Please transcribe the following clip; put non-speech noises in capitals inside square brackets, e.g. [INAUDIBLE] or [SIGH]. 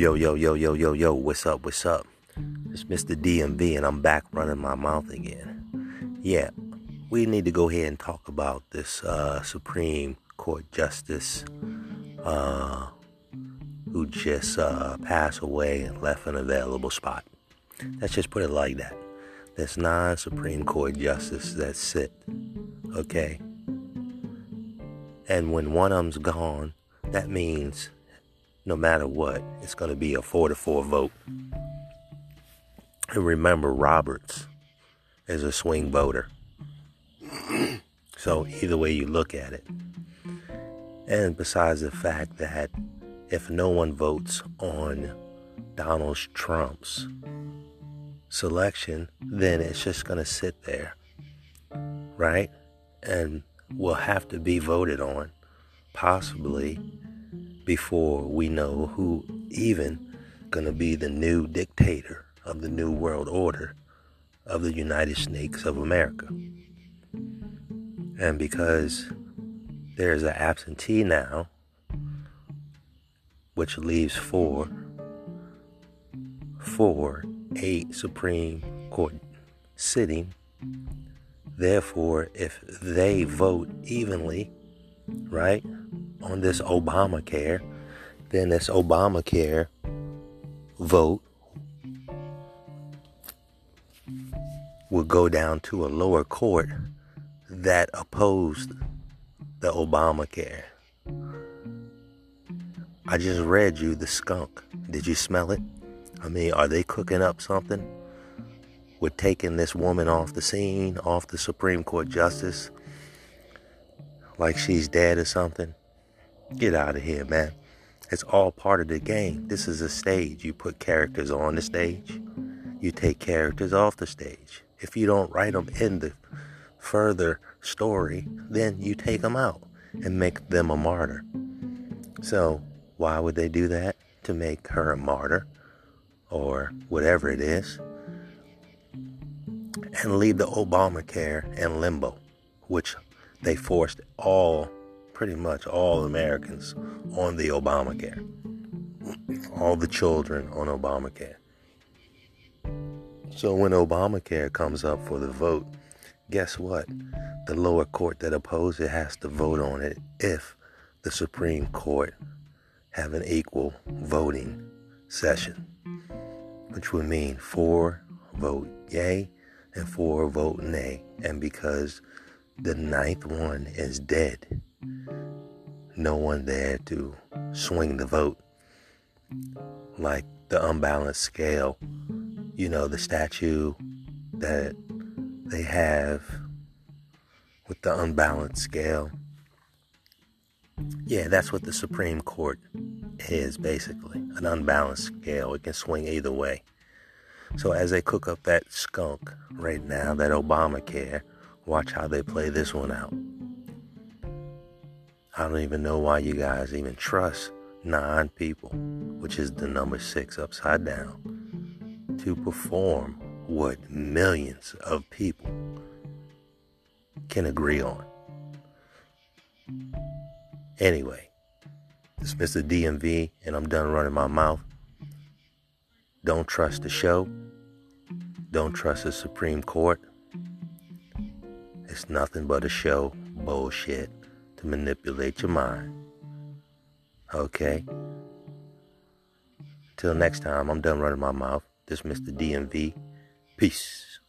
Yo, yo, yo, yo, yo, yo, what's up, what's up? It's Mr. DMV and I'm back running my mouth again. Yeah, we need to go ahead and talk about this uh, Supreme Court Justice uh, who just uh, passed away and left an available spot. Let's just put it like that. There's nine Supreme Court justices that sit, okay? And when one of them's gone, that means no matter what, it's going to be a 4 to 4 vote. And remember, Roberts is a swing voter. [CLEARS THROAT] so, either way you look at it. And besides the fact that if no one votes on Donald Trump's selection, then it's just going to sit there, right? And will have to be voted on, possibly before we know who even going to be the new dictator of the new world order of the United Snakes of America. And because there's an absentee now, which leaves four, four, eight Supreme Court sitting. Therefore, if they vote evenly, right, on this Obamacare, then this Obamacare vote will go down to a lower court that opposed the Obamacare. I just read you the skunk. Did you smell it? I mean, are they cooking up something with taking this woman off the scene, off the Supreme Court justice, like she's dead or something? Get out of here, man. It's all part of the game. This is a stage. You put characters on the stage, you take characters off the stage. If you don't write them in the further story, then you take them out and make them a martyr. So, why would they do that? To make her a martyr or whatever it is and leave the Obamacare in limbo, which they forced all pretty much all Americans on the Obamacare. All the children on Obamacare. So when Obamacare comes up for the vote, guess what? The lower court that opposed it has to vote on it if the Supreme Court have an equal voting session, which would mean four vote yay and four vote nay. And because the ninth one is dead, no one there to swing the vote. Like the unbalanced scale, you know, the statue that they have with the unbalanced scale. Yeah, that's what the Supreme Court is basically an unbalanced scale. It can swing either way. So as they cook up that skunk right now, that Obamacare, watch how they play this one out. I don't even know why you guys even trust nine people, which is the number six upside down, to perform what millions of people can agree on. Anyway, it's Mr. DMV, and I'm done running my mouth. Don't trust the show. Don't trust the Supreme Court. It's nothing but a show bullshit to manipulate your mind. Okay? Till next time, I'm done running my mouth. This Mr. DMV. Peace.